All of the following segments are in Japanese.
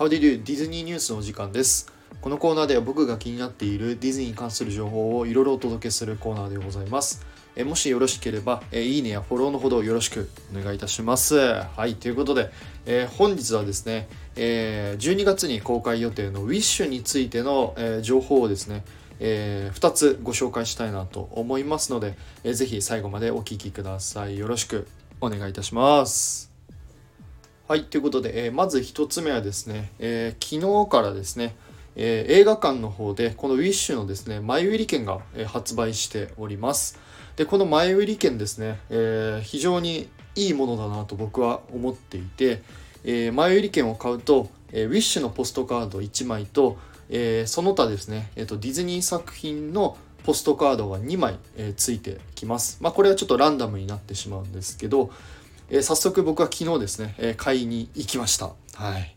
How did you ディズニーニュースのお時間ですこのコーナーでは僕が気になっているディズニーに関する情報をいろいろお届けするコーナーでございますえもしよろしければえいいねやフォローのほどよろしくお願いいたしますはいということで、えー、本日はですね、えー、12月に公開予定の Wish についての、えー、情報をですねえー、2つご紹介したいなと思いますので、えー、ぜひ最後までお聴きください。よろしくお願いいたします。はい、ということで、えー、まず1つ目はですね、えー、昨日からですね、えー、映画館の方でこの Wish のですね前売り券が、え発売しておりますでこの前売り券ですね、え非常にいいものだなと僕は思っていて、え前売り券を買うと、え Wish のポストカード1枚と、えその他ですね、えーと、ディズニー作品のポストカードが2枚、え、ついてきます。まあ、これはちょっとランダムになってしまうんですけど、えー、早速僕は昨日ですね、えー、買いに行きました。はい。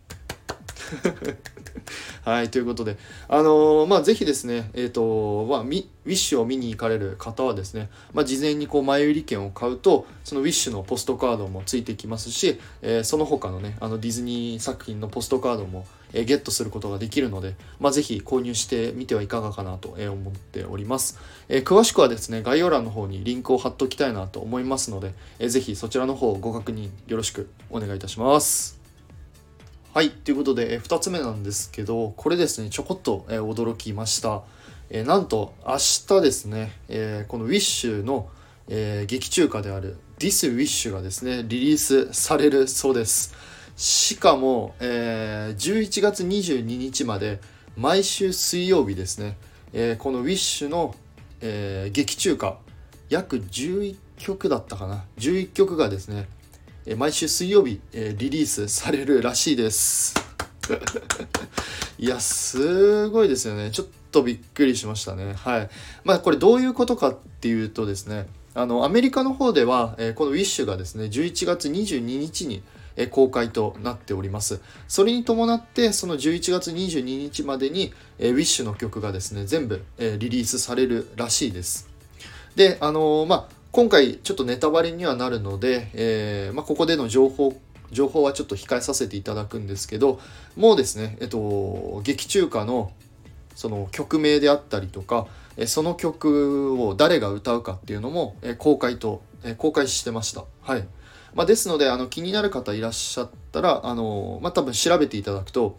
はい、ということで、あのー、まあ、ぜひですね、えっ、ー、と、まあ、ウィッシュを見に行かれる方はですね、まあ、事前にこう前売り券を買うと、そのウィッシュのポストカードもついてきますし、えー、その他のね、あのディズニー作品のポストカードも、え、ゲットすることができるので、まあ、ぜひ購入してみてはいかがかなと思っております。え、詳しくはですね、概要欄の方にリンクを貼っておきたいなと思いますので、えー、ぜひそちらの方ご確認よろしくお願いいたします。はい、ということで、え2つ目なんですけど、これですね、ちょこっと、え驚きました。えなんと、明日ですね、えこの Wish の、え劇中歌である This Wish がですね、リリースされるそうです。しかも、え11月22日まで毎週水曜日ですね、えこの Wish の、え劇中歌、約11曲だったかな、11曲がですね、え毎週水曜日、えリリースされるらしいです。いやすごいですよね。ちょっとびっくりしましたね。はい。まあこれどういうことかっていうとですねあのアメリカの方では、えこの Wish がですね11月22日にえ公開となっております。それに伴って、その11月22日までに、え Wish の曲がですね、全部、えリリースされるらしいです。で、あのー、まあ、今回ちょっとネタバレにはなるので、えー、まあ、ここでの情報情報はちょっと控えさせていただくんですけどもうですね、えっと、劇中歌のその曲名であったりとかその曲を誰が歌うかっていうのも公開と公開してました。はいまあ、ですのであの気になる方いらっしゃったらあの、まあ、多分調べていただくと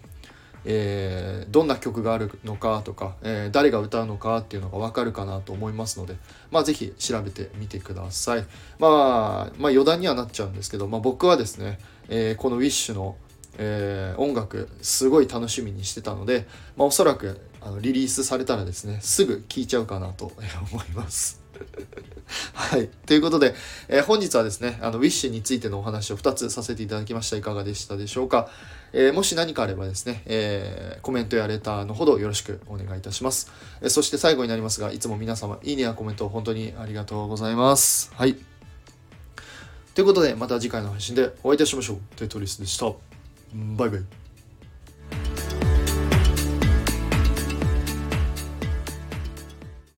えー、どんな曲があるのかとか、えー、誰が歌うのかっていうのが分かるかなと思いますので、まあ、ぜひ調べてみてください。まあ、まあ、余談にはなっちゃうんですけど、まあ、僕はですね、えー、この WISH の、えー、音楽すごい楽しみにしてたので、まあ、おそらくあのリリースされたらですねすぐ聴いちゃうかなと思います。はい。ということで、えー、本日はですね、あの、ウィッシュについてのお話を2つさせていただきました。いかがでしたでしょうか？えー、もし何かあればですね、えー、コメントやレターのほどよろしくお願いいたします。えそして最後になりますが、いつも皆様、いいねやコメント本当にありがとうございます。はい。ということで、また次回の配信でお会いいたしましょう。テトリスでした。バイバイ。